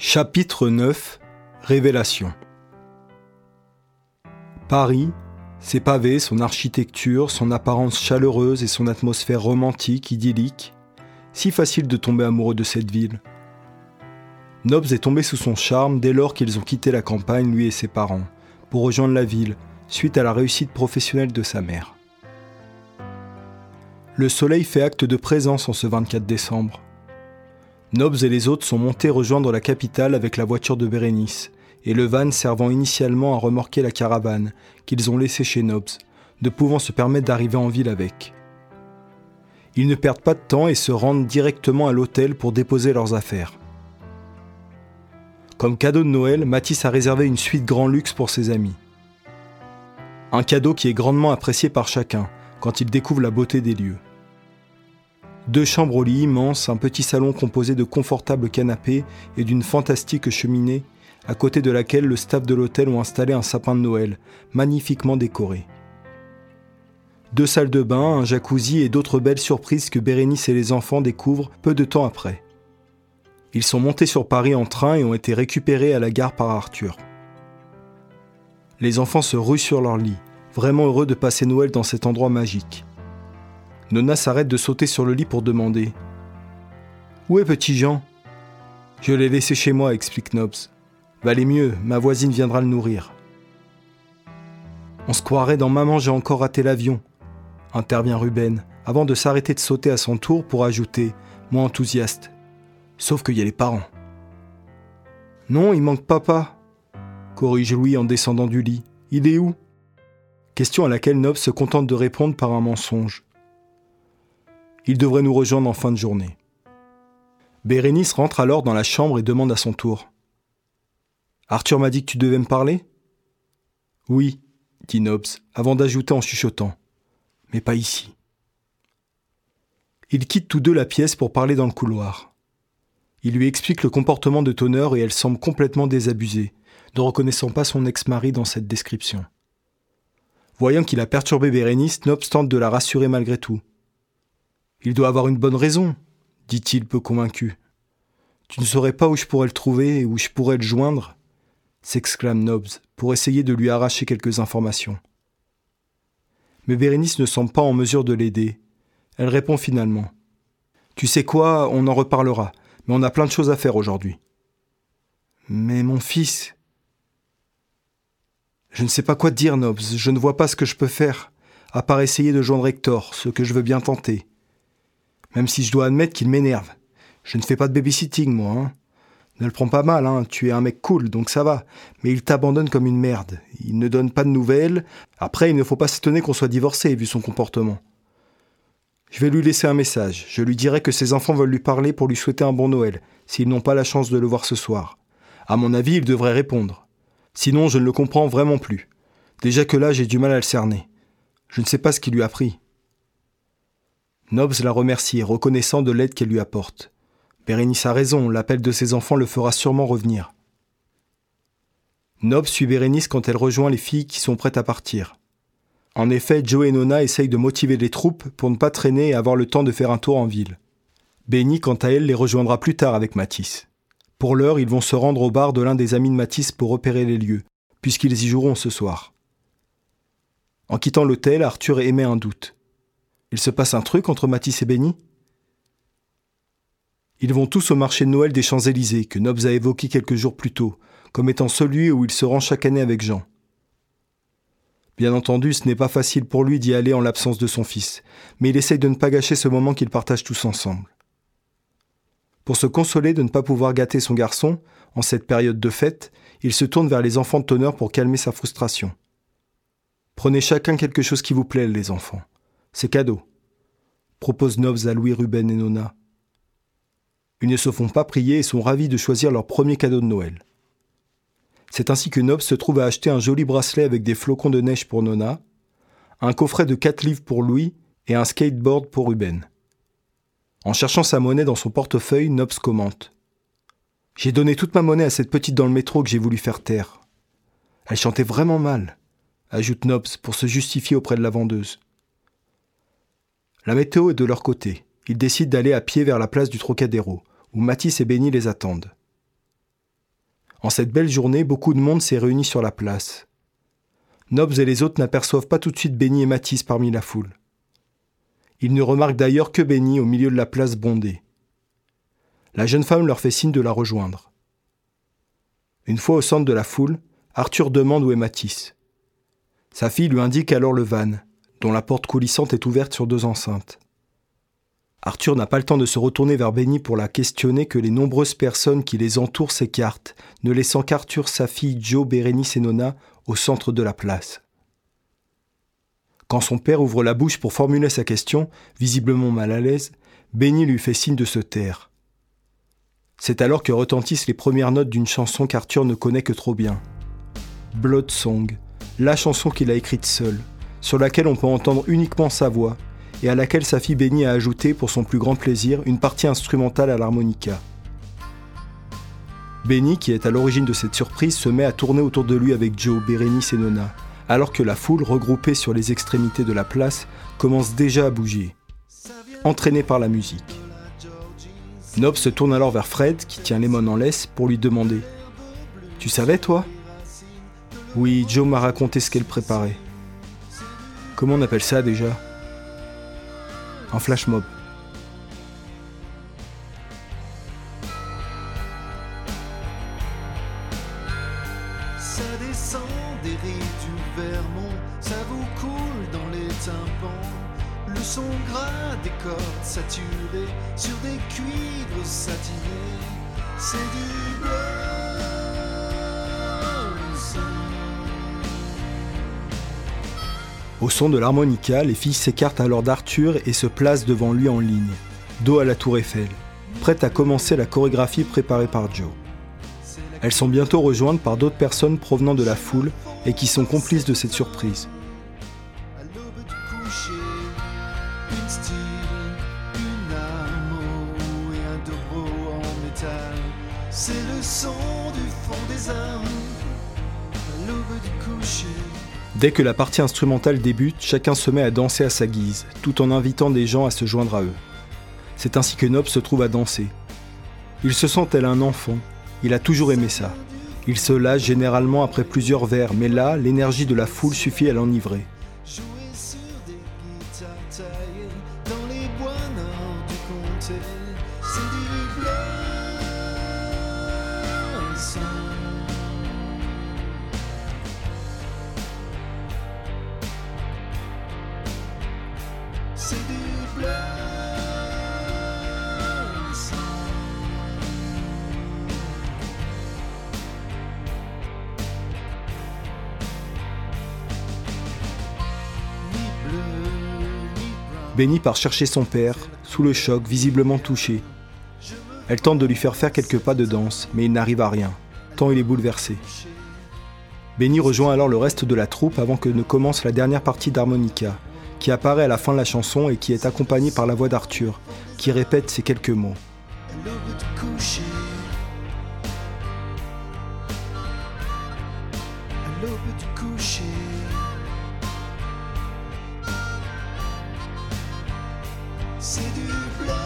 Chapitre 9 Révélation Paris, ses pavés, son architecture, son apparence chaleureuse et son atmosphère romantique, idyllique, si facile de tomber amoureux de cette ville. Nobs est tombé sous son charme dès lors qu'ils ont quitté la campagne, lui et ses parents, pour rejoindre la ville, suite à la réussite professionnelle de sa mère. Le soleil fait acte de présence en ce 24 décembre. Nobs et les autres sont montés rejoindre la capitale avec la voiture de Bérénice, et le van servant initialement à remorquer la caravane qu'ils ont laissée chez Nobs, ne pouvant se permettre d'arriver en ville avec. Ils ne perdent pas de temps et se rendent directement à l'hôtel pour déposer leurs affaires. Comme cadeau de Noël, Matisse a réservé une suite grand luxe pour ses amis. Un cadeau qui est grandement apprécié par chacun quand il découvre la beauté des lieux. Deux chambres au lit immenses, un petit salon composé de confortables canapés et d'une fantastique cheminée, à côté de laquelle le staff de l'hôtel ont installé un sapin de Noël, magnifiquement décoré. Deux salles de bain, un jacuzzi et d'autres belles surprises que Bérénice et les enfants découvrent peu de temps après. Ils sont montés sur Paris en train et ont été récupérés à la gare par Arthur. Les enfants se ruent sur leur lit, vraiment heureux de passer Noël dans cet endroit magique. Nona s'arrête de sauter sur le lit pour demander Où est petit Jean? Je l'ai laissé chez moi, explique Nobs. Valait mieux, ma voisine viendra le nourrir. On se croirait dans Maman, j'ai encore raté l'avion, intervient Ruben, avant de s'arrêter de sauter à son tour pour ajouter, moins enthousiaste Sauf qu'il y a les parents. Non, il manque papa, corrige Louis en descendant du lit. Il est où? Question à laquelle Nobs se contente de répondre par un mensonge. Il devrait nous rejoindre en fin de journée. Bérénice rentre alors dans la chambre et demande à son tour. Arthur m'a dit que tu devais me parler? Oui, dit Nobs, avant d'ajouter en chuchotant. Mais pas ici. Ils quittent tous deux la pièce pour parler dans le couloir. Il lui explique le comportement de Tonner et elle semble complètement désabusée, ne reconnaissant pas son ex-mari dans cette description. Voyant qu'il a perturbé Bérénice, Nobs tente de la rassurer malgré tout. Il doit avoir une bonne raison, dit-il peu convaincu. Tu ne saurais pas où je pourrais le trouver et où je pourrais le joindre s'exclame Nobs pour essayer de lui arracher quelques informations. Mais Bérénice ne semble pas en mesure de l'aider. Elle répond finalement. Tu sais quoi, on en reparlera, mais on a plein de choses à faire aujourd'hui. Mais mon fils. Je ne sais pas quoi dire, Nobs, je ne vois pas ce que je peux faire, à part essayer de joindre Hector, ce que je veux bien tenter. Même si je dois admettre qu'il m'énerve. Je ne fais pas de babysitting, moi. Hein. Ne le prends pas mal, hein. tu es un mec cool, donc ça va. Mais il t'abandonne comme une merde. Il ne donne pas de nouvelles. Après, il ne faut pas s'étonner qu'on soit divorcé, vu son comportement. Je vais lui laisser un message. Je lui dirai que ses enfants veulent lui parler pour lui souhaiter un bon Noël, s'ils n'ont pas la chance de le voir ce soir. À mon avis, il devrait répondre. Sinon, je ne le comprends vraiment plus. Déjà que là, j'ai du mal à le cerner. Je ne sais pas ce qui lui a pris. Nobs la remercie, reconnaissant de l'aide qu'elle lui apporte. Bérénice a raison, l'appel de ses enfants le fera sûrement revenir. Nobs suit Bérénice quand elle rejoint les filles qui sont prêtes à partir. En effet, Joe et Nona essayent de motiver les troupes pour ne pas traîner et avoir le temps de faire un tour en ville. Benny, quant à elle, les rejoindra plus tard avec Matisse. Pour l'heure, ils vont se rendre au bar de l'un des amis de Matisse pour repérer les lieux, puisqu'ils y joueront ce soir. En quittant l'hôtel, Arthur émet un doute. Il se passe un truc entre Matisse et Benny Ils vont tous au marché de Noël des Champs-Élysées, que Nobs a évoqué quelques jours plus tôt, comme étant celui où il se rend chaque année avec Jean. Bien entendu, ce n'est pas facile pour lui d'y aller en l'absence de son fils, mais il essaye de ne pas gâcher ce moment qu'ils partagent tous ensemble. Pour se consoler de ne pas pouvoir gâter son garçon, en cette période de fête, il se tourne vers les enfants de Tonnerre pour calmer sa frustration. Prenez chacun quelque chose qui vous plaît, les enfants. C'est cadeau, propose Nobs à Louis, Ruben et Nona. Ils ne se font pas prier et sont ravis de choisir leur premier cadeau de Noël. C'est ainsi que Nobs se trouve à acheter un joli bracelet avec des flocons de neige pour Nona, un coffret de 4 livres pour Louis et un skateboard pour Ruben. En cherchant sa monnaie dans son portefeuille, Nobs commente. J'ai donné toute ma monnaie à cette petite dans le métro que j'ai voulu faire taire. Elle chantait vraiment mal, ajoute Nobs pour se justifier auprès de la vendeuse. La météo est de leur côté. Ils décident d'aller à pied vers la place du Trocadéro, où Matisse et Benny les attendent. En cette belle journée, beaucoup de monde s'est réuni sur la place. Nobs et les autres n'aperçoivent pas tout de suite Benny et Matisse parmi la foule. Ils ne remarquent d'ailleurs que Benny au milieu de la place bondée. La jeune femme leur fait signe de la rejoindre. Une fois au centre de la foule, Arthur demande où est Matisse. Sa fille lui indique alors le van, dont la porte coulissante est ouverte sur deux enceintes. Arthur n'a pas le temps de se retourner vers Benny pour la questionner que les nombreuses personnes qui les entourent s'écartent, ne laissant qu'Arthur, sa fille Joe, Bérénice et Nona au centre de la place. Quand son père ouvre la bouche pour formuler sa question, visiblement mal à l'aise, Benny lui fait signe de se taire. C'est alors que retentissent les premières notes d'une chanson qu'Arthur ne connaît que trop bien. Blood Song, la chanson qu'il a écrite seul, sur laquelle on peut entendre uniquement sa voix, et à laquelle sa fille Benny a ajouté, pour son plus grand plaisir, une partie instrumentale à l'harmonica. Benny, qui est à l'origine de cette surprise, se met à tourner autour de lui avec Joe, Bérénice et Nona, alors que la foule, regroupée sur les extrémités de la place, commence déjà à bouger, entraînée par la musique. Nob se tourne alors vers Fred, qui tient Lemon en laisse, pour lui demander Tu savais, toi? Oui, Joe m'a raconté ce qu'elle préparait. Comment on appelle ça déjà? Un flash mob. Ça descend des rives du Vermont, ça vous coule dans les tympans. Le son gras des cordes saturées sur des cuivres satinés, c'est du blues. Au son de l'harmonica, les filles s'écartent alors d'Arthur et se placent devant lui en ligne, dos à la tour Eiffel, prêtes à commencer la chorégraphie préparée par Joe. Elles sont bientôt rejointes par d'autres personnes provenant de la foule et qui sont complices de cette surprise. Dès que la partie instrumentale débute, chacun se met à danser à sa guise, tout en invitant des gens à se joindre à eux. C'est ainsi que Nob se trouve à danser. Il se sent tel un enfant, il a toujours aimé ça. Il se lâche généralement après plusieurs verres, mais là, l'énergie de la foule suffit à l'enivrer. Benny part chercher son père, sous le choc, visiblement touché. Elle tente de lui faire faire quelques pas de danse, mais il n'arrive à rien, tant il est bouleversé. Benny rejoint alors le reste de la troupe avant que ne commence la dernière partie d'harmonica, qui apparaît à la fin de la chanson et qui est accompagnée par la voix d'Arthur, qui répète ces quelques mots. C'est du.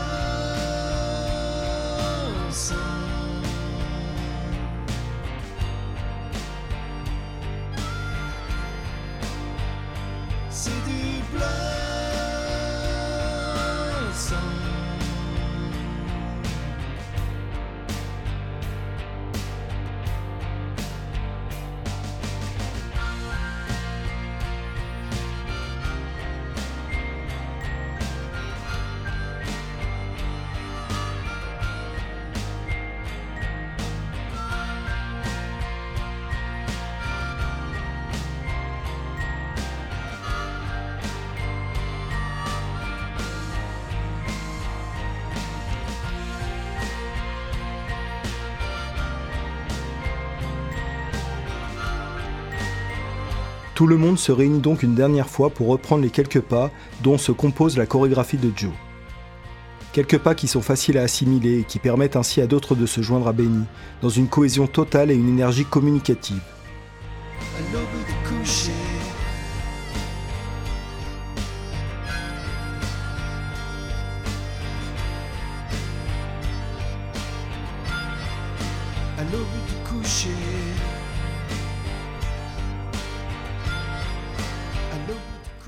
Tout le monde se réunit donc une dernière fois pour reprendre les quelques pas dont se compose la chorégraphie de Joe. Quelques pas qui sont faciles à assimiler et qui permettent ainsi à d'autres de se joindre à Benny, dans une cohésion totale et une énergie communicative.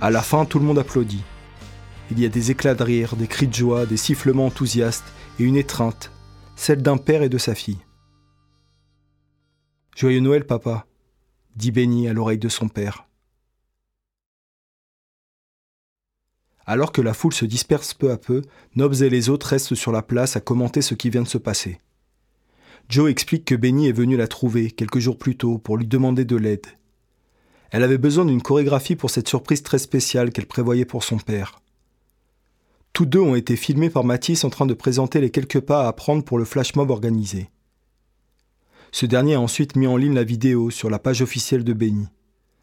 À la fin, tout le monde applaudit. Il y a des éclats de rire, des cris de joie, des sifflements enthousiastes et une étreinte, celle d'un père et de sa fille. Joyeux Noël, papa, dit Benny à l'oreille de son père. Alors que la foule se disperse peu à peu, Nobs et les autres restent sur la place à commenter ce qui vient de se passer. Joe explique que Benny est venu la trouver quelques jours plus tôt pour lui demander de l'aide. Elle avait besoin d'une chorégraphie pour cette surprise très spéciale qu'elle prévoyait pour son père. Tous deux ont été filmés par Matisse en train de présenter les quelques pas à prendre pour le flash mob organisé. Ce dernier a ensuite mis en ligne la vidéo sur la page officielle de Benny.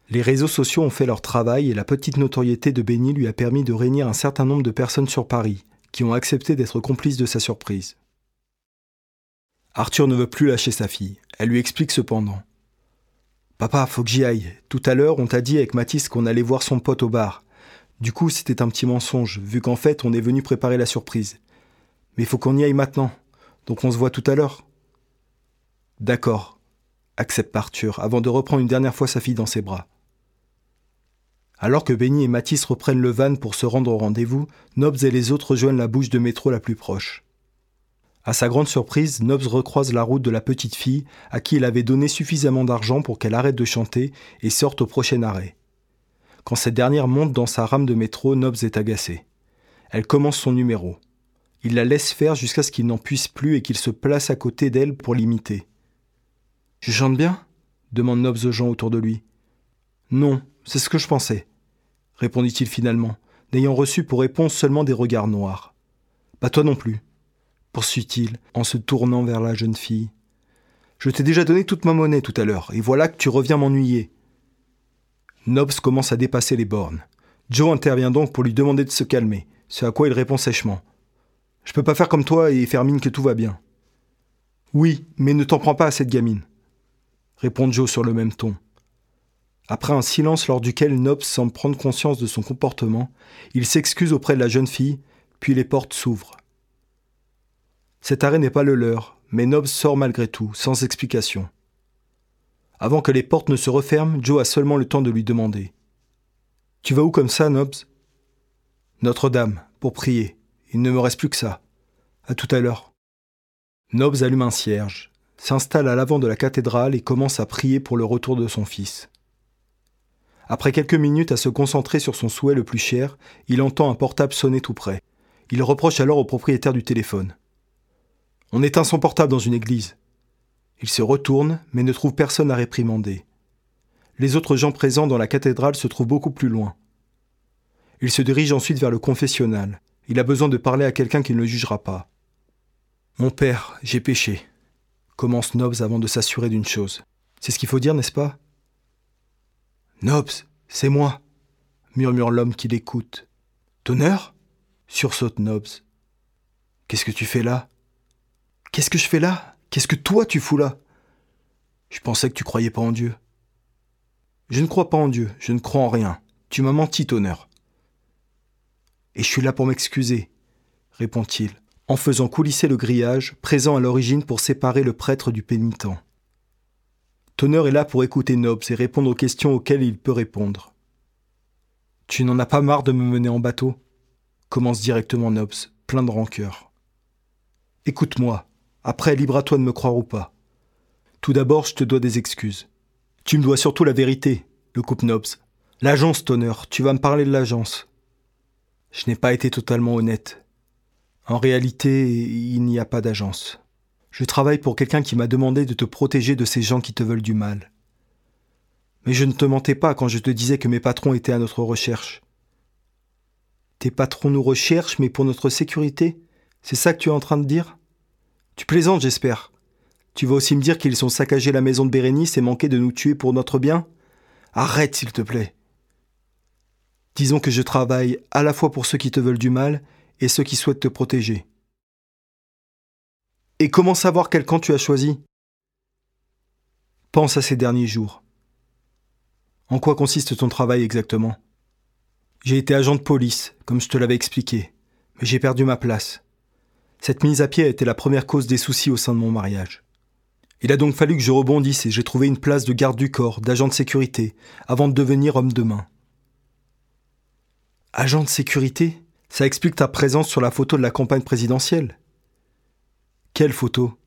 Les réseaux sociaux ont fait leur travail et la petite notoriété de Benny lui a permis de réunir un certain nombre de personnes sur Paris, qui ont accepté d'être complices de sa surprise. Arthur ne veut plus lâcher sa fille. Elle lui explique cependant. Papa, faut que j'y aille. Tout à l'heure, on t'a dit avec Mathis qu'on allait voir son pote au bar. Du coup, c'était un petit mensonge, vu qu'en fait, on est venu préparer la surprise. Mais faut qu'on y aille maintenant. Donc on se voit tout à l'heure. D'accord, accepte Arthur, avant de reprendre une dernière fois sa fille dans ses bras. Alors que Benny et Mathis reprennent le van pour se rendre au rendez-vous, Nobs et les autres rejoignent la bouche de métro la plus proche. À sa grande surprise, Nobs recroise la route de la petite fille à qui il avait donné suffisamment d'argent pour qu'elle arrête de chanter et sorte au prochain arrêt. Quand cette dernière monte dans sa rame de métro, Nobs est agacé. Elle commence son numéro. Il la laisse faire jusqu'à ce qu'il n'en puisse plus et qu'il se place à côté d'elle pour l'imiter. Je chante bien? demande Nobs aux gens autour de lui. Non, c'est ce que je pensais, répondit-il finalement, n'ayant reçu pour réponse seulement des regards noirs. Pas toi non plus poursuit-il en se tournant vers la jeune fille. Je t'ai déjà donné toute ma monnaie tout à l'heure, et voilà que tu reviens m'ennuyer. Nobs commence à dépasser les bornes. Joe intervient donc pour lui demander de se calmer, ce à quoi il répond sèchement. Je peux pas faire comme toi et faire mine que tout va bien. Oui, mais ne t'en prends pas à cette gamine, répond Joe sur le même ton. Après un silence lors duquel Nobs semble prendre conscience de son comportement, il s'excuse auprès de la jeune fille, puis les portes s'ouvrent. Cet arrêt n'est pas le leur, mais Nobs sort malgré tout, sans explication. Avant que les portes ne se referment, Joe a seulement le temps de lui demander Tu vas où comme ça, Nobs? Notre-Dame, pour prier. Il ne me reste plus que ça. À tout à l'heure. Nobs allume un cierge, s'installe à l'avant de la cathédrale et commence à prier pour le retour de son fils. Après quelques minutes à se concentrer sur son souhait le plus cher, il entend un portable sonner tout près. Il reproche alors au propriétaire du téléphone. On éteint son dans une église. Il se retourne, mais ne trouve personne à réprimander. Les autres gens présents dans la cathédrale se trouvent beaucoup plus loin. Il se dirige ensuite vers le confessionnal. Il a besoin de parler à quelqu'un qui ne le jugera pas. Mon père, j'ai péché, commence Nobs avant de s'assurer d'une chose. C'est ce qu'il faut dire, n'est-ce pas? Nobs, c'est moi, murmure l'homme qui l'écoute. Tonnerre sursaute Nobs. Qu'est-ce que tu fais là? Qu'est-ce que je fais là? Qu'est-ce que toi tu fous là? Je pensais que tu croyais pas en Dieu. Je ne crois pas en Dieu, je ne crois en rien. Tu m'as menti, Tonnerre. Et je suis là pour m'excuser, répond-il, en faisant coulisser le grillage, présent à l'origine pour séparer le prêtre du pénitent. Tonnerre est là pour écouter Nobs et répondre aux questions auxquelles il peut répondre. Tu n'en as pas marre de me mener en bateau? commence directement Nobs, plein de rancœur. Écoute-moi, après, libre à toi de me croire ou pas. Tout d'abord, je te dois des excuses. Tu me dois surtout la vérité, le coupe Nobs. L'agence, Tonnerre, tu vas me parler de l'agence. Je n'ai pas été totalement honnête. En réalité, il n'y a pas d'agence. Je travaille pour quelqu'un qui m'a demandé de te protéger de ces gens qui te veulent du mal. Mais je ne te mentais pas quand je te disais que mes patrons étaient à notre recherche. Tes patrons nous recherchent, mais pour notre sécurité? C'est ça que tu es en train de dire? Tu plaisantes, j'espère. Tu vas aussi me dire qu'ils ont saccagé la maison de Bérénice et manqué de nous tuer pour notre bien? Arrête, s'il te plaît. Disons que je travaille à la fois pour ceux qui te veulent du mal et ceux qui souhaitent te protéger. Et comment savoir quel camp tu as choisi? Pense à ces derniers jours. En quoi consiste ton travail exactement? J'ai été agent de police, comme je te l'avais expliqué, mais j'ai perdu ma place. Cette mise à pied a été la première cause des soucis au sein de mon mariage. Il a donc fallu que je rebondisse et j'ai trouvé une place de garde du corps, d'agent de sécurité, avant de devenir homme de main. Agent de sécurité? Ça explique ta présence sur la photo de la campagne présidentielle. Quelle photo?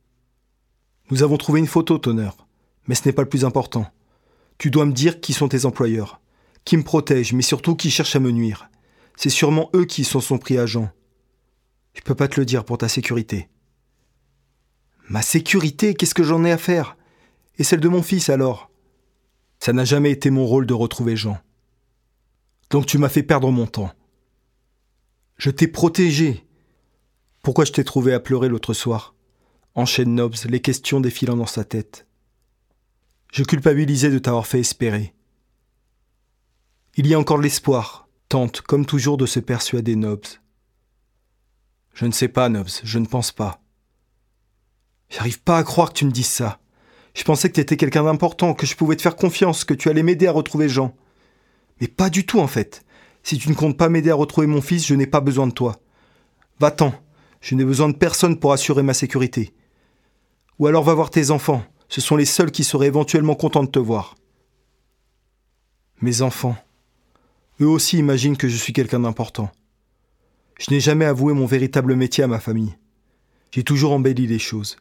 Nous avons trouvé une photo, Tonneur, mais ce n'est pas le plus important. Tu dois me dire qui sont tes employeurs, qui me protègent, mais surtout qui cherchent à me nuire. C'est sûrement eux qui sont pris agent. Je peux pas te le dire pour ta sécurité. Ma sécurité, qu'est-ce que j'en ai à faire? Et celle de mon fils alors? Ça n'a jamais été mon rôle de retrouver Jean. Donc tu m'as fait perdre mon temps. Je t'ai protégé. Pourquoi je t'ai trouvé à pleurer l'autre soir? Enchaîne Nobs, les questions défilant dans sa tête. Je culpabilisais de t'avoir fait espérer. Il y a encore l'espoir, tente, comme toujours, de se persuader Nobs. Je ne sais pas, Nobs, je ne pense pas. J'arrive pas à croire que tu me dises ça. Je pensais que tu étais quelqu'un d'important, que je pouvais te faire confiance, que tu allais m'aider à retrouver Jean. Mais pas du tout en fait. Si tu ne comptes pas m'aider à retrouver mon fils, je n'ai pas besoin de toi. Va-t'en. Je n'ai besoin de personne pour assurer ma sécurité. Ou alors va voir tes enfants. Ce sont les seuls qui seraient éventuellement contents de te voir. Mes enfants. Eux aussi imaginent que je suis quelqu'un d'important. Je n'ai jamais avoué mon véritable métier à ma famille. J'ai toujours embelli les choses.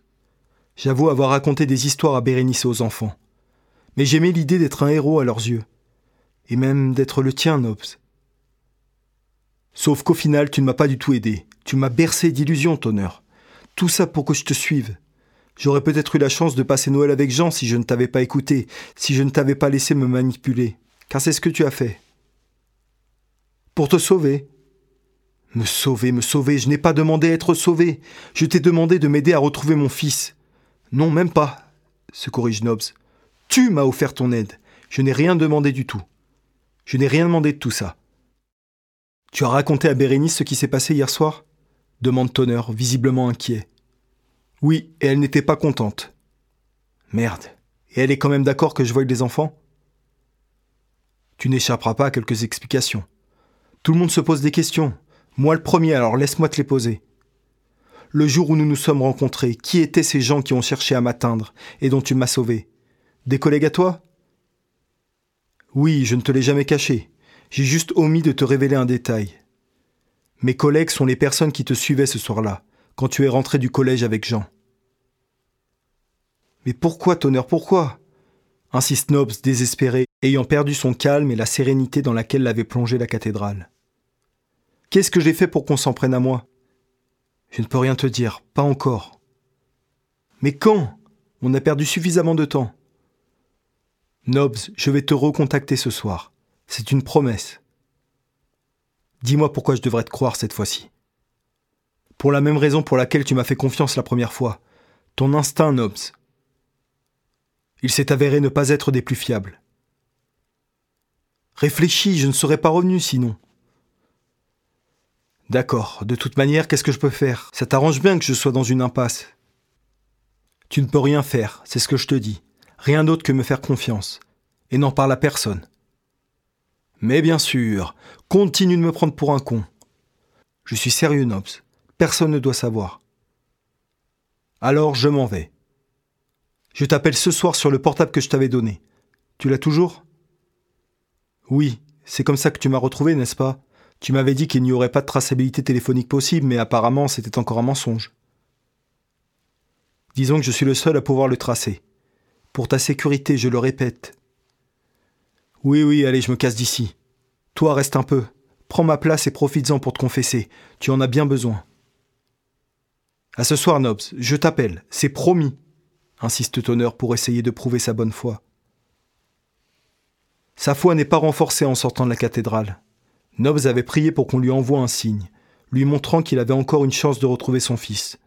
J'avoue avoir raconté des histoires à Bérénice et aux enfants. Mais j'aimais l'idée d'être un héros à leurs yeux. Et même d'être le tien, Nobs. Sauf qu'au final, tu ne m'as pas du tout aidé. Tu m'as bercé d'illusions, Tonneur. Tout ça pour que je te suive. J'aurais peut-être eu la chance de passer Noël avec Jean si je ne t'avais pas écouté, si je ne t'avais pas laissé me manipuler. Car c'est ce que tu as fait. Pour te sauver. Me sauver, me sauver, je n'ai pas demandé à être sauvé. Je t'ai demandé de m'aider à retrouver mon fils. Non, même pas, se corrige Nobs. Tu m'as offert ton aide. Je n'ai rien demandé du tout. Je n'ai rien demandé de tout ça. Tu as raconté à Bérénice ce qui s'est passé hier soir? demande Tonner, visiblement inquiet. Oui, et elle n'était pas contente. Merde. Et elle est quand même d'accord que je voie des enfants? Tu n'échapperas pas à quelques explications. Tout le monde se pose des questions. Moi le premier, alors laisse-moi te les poser le jour où nous nous sommes rencontrés, qui étaient ces gens qui ont cherché à m'atteindre et dont tu m'as sauvé? Des collègues à toi? Oui, je ne te l'ai jamais caché. J'ai juste omis de te révéler un détail. Mes collègues sont les personnes qui te suivaient ce soir-là, quand tu es rentré du collège avec Jean. Mais pourquoi, Tonnerre, pourquoi? Insiste Nobs, désespéré, ayant perdu son calme et la sérénité dans laquelle l'avait plongé la cathédrale. Qu'est-ce que j'ai fait pour qu'on s'en prenne à moi? Je ne peux rien te dire, pas encore. Mais quand? On a perdu suffisamment de temps. Nobs, je vais te recontacter ce soir. C'est une promesse. Dis-moi pourquoi je devrais te croire cette fois-ci. Pour la même raison pour laquelle tu m'as fait confiance la première fois. Ton instinct, Nobs. Il s'est avéré ne pas être des plus fiables. Réfléchis, je ne serais pas revenu sinon. D'accord, de toute manière, qu'est-ce que je peux faire? Ça t'arrange bien que je sois dans une impasse. Tu ne peux rien faire, c'est ce que je te dis. Rien d'autre que me faire confiance. Et n'en parle à personne. Mais bien sûr, continue de me prendre pour un con. Je suis sérieux, Nobs. Personne ne doit savoir. Alors je m'en vais. Je t'appelle ce soir sur le portable que je t'avais donné. Tu l'as toujours? Oui, c'est comme ça que tu m'as retrouvé, n'est-ce pas? Tu m'avais dit qu'il n'y aurait pas de traçabilité téléphonique possible, mais apparemment c'était encore un mensonge. Disons que je suis le seul à pouvoir le tracer. Pour ta sécurité, je le répète. Oui, oui, allez, je me casse d'ici. Toi, reste un peu. Prends ma place et profites-en pour te confesser. Tu en as bien besoin. À ce soir, Nobs, je t'appelle, c'est promis, insiste Tonner pour essayer de prouver sa bonne foi. Sa foi n'est pas renforcée en sortant de la cathédrale. Nobs avait prié pour qu'on lui envoie un signe, lui montrant qu'il avait encore une chance de retrouver son fils.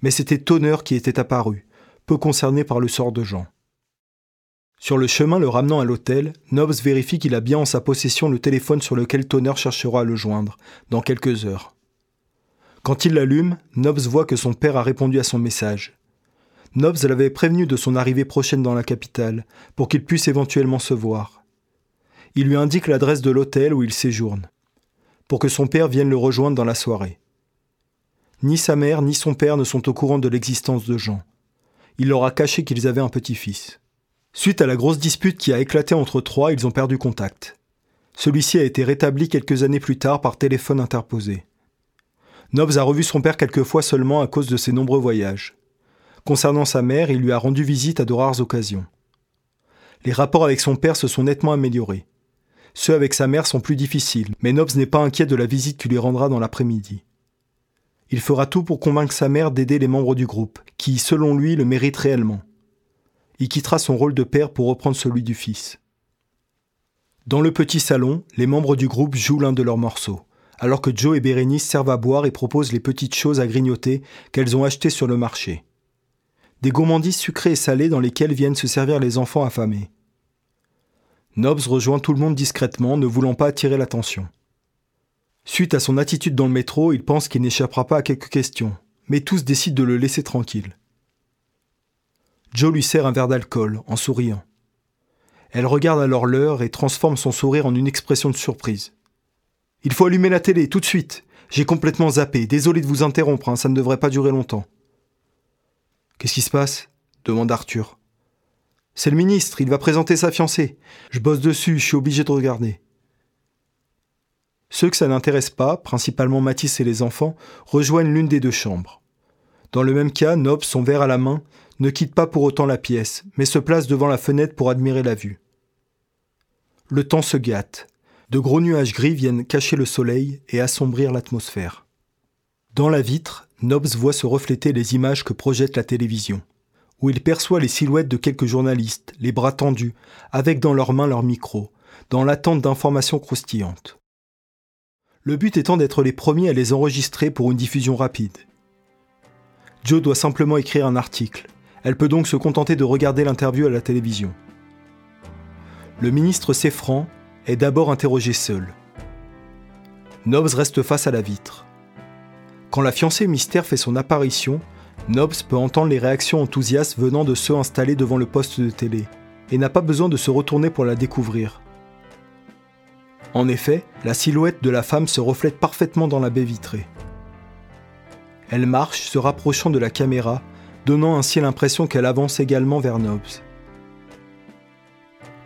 Mais c'était Tonner qui était apparu, peu concerné par le sort de Jean. Sur le chemin le ramenant à l'hôtel, Nobs vérifie qu'il a bien en sa possession le téléphone sur lequel Tonner cherchera à le joindre, dans quelques heures. Quand il l'allume, Nobs voit que son père a répondu à son message. Nobs l'avait prévenu de son arrivée prochaine dans la capitale, pour qu'il puisse éventuellement se voir. Il lui indique l'adresse de l'hôtel où il séjourne que son père vienne le rejoindre dans la soirée. Ni sa mère ni son père ne sont au courant de l'existence de Jean. il leur a caché qu'ils avaient un petit-fils. Suite à la grosse dispute qui a éclaté entre trois, ils ont perdu contact. Celui-ci a été rétabli quelques années plus tard par téléphone interposé. Nobs a revu son père quelques fois seulement à cause de ses nombreux voyages. Concernant sa mère, il lui a rendu visite à de rares occasions. Les rapports avec son père se sont nettement améliorés. Ceux avec sa mère sont plus difficiles, mais Nobs n'est pas inquiet de la visite qu'il lui rendra dans l'après-midi. Il fera tout pour convaincre sa mère d'aider les membres du groupe, qui, selon lui, le méritent réellement. Il quittera son rôle de père pour reprendre celui du fils. Dans le petit salon, les membres du groupe jouent l'un de leurs morceaux, alors que Joe et Bérénice servent à boire et proposent les petites choses à grignoter qu'elles ont achetées sur le marché. Des gourmandises sucrées et salées dans lesquelles viennent se servir les enfants affamés. Nobs rejoint tout le monde discrètement, ne voulant pas attirer l'attention. Suite à son attitude dans le métro, il pense qu'il n'échappera pas à quelques questions, mais tous décident de le laisser tranquille. Joe lui sert un verre d'alcool, en souriant. Elle regarde alors l'heure et transforme son sourire en une expression de surprise. Il faut allumer la télé, tout de suite. J'ai complètement zappé. Désolé de vous interrompre, hein, ça ne devrait pas durer longtemps. Qu'est-ce qui se passe? demande Arthur. C'est le ministre, il va présenter sa fiancée. Je bosse dessus, je suis obligé de regarder. Ceux que ça n'intéresse pas, principalement Matisse et les enfants, rejoignent l'une des deux chambres. Dans le même cas, Nobs, son verre à la main, ne quitte pas pour autant la pièce, mais se place devant la fenêtre pour admirer la vue. Le temps se gâte. De gros nuages gris viennent cacher le soleil et assombrir l'atmosphère. Dans la vitre, Nobs voit se refléter les images que projette la télévision, où il perçoit les silhouettes de quelques journalistes, les bras tendus, avec dans leurs mains leur micro, dans l'attente d'informations croustillantes. Le but étant d'être les premiers à les enregistrer pour une diffusion rapide. Joe doit simplement écrire un article, elle peut donc se contenter de regarder l'interview à la télévision. Le ministre Seffran est d'abord interrogé seul. Nobbs reste face à la vitre. Quand la fiancée mystère fait son apparition, Nobbs peut entendre les réactions enthousiastes venant de ceux installés devant le poste de télé, et n'a pas besoin de se retourner pour la découvrir. En effet, la silhouette de la femme se reflète parfaitement dans la baie vitrée. Elle marche, se rapprochant de la caméra, donnant ainsi l'impression qu'elle avance également vers Nobbs.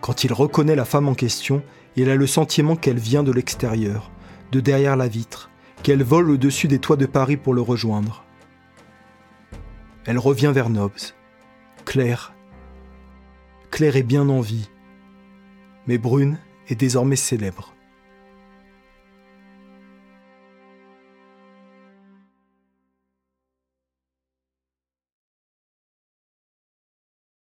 Quand il reconnaît la femme en question, il a le sentiment qu'elle vient de l'extérieur, de derrière la vitre, qu'elle vole au-dessus des toits de Paris pour le rejoindre. Elle revient vers Nobbs. Claire. Claire est bien en vie. Mais Brune est désormais célèbre.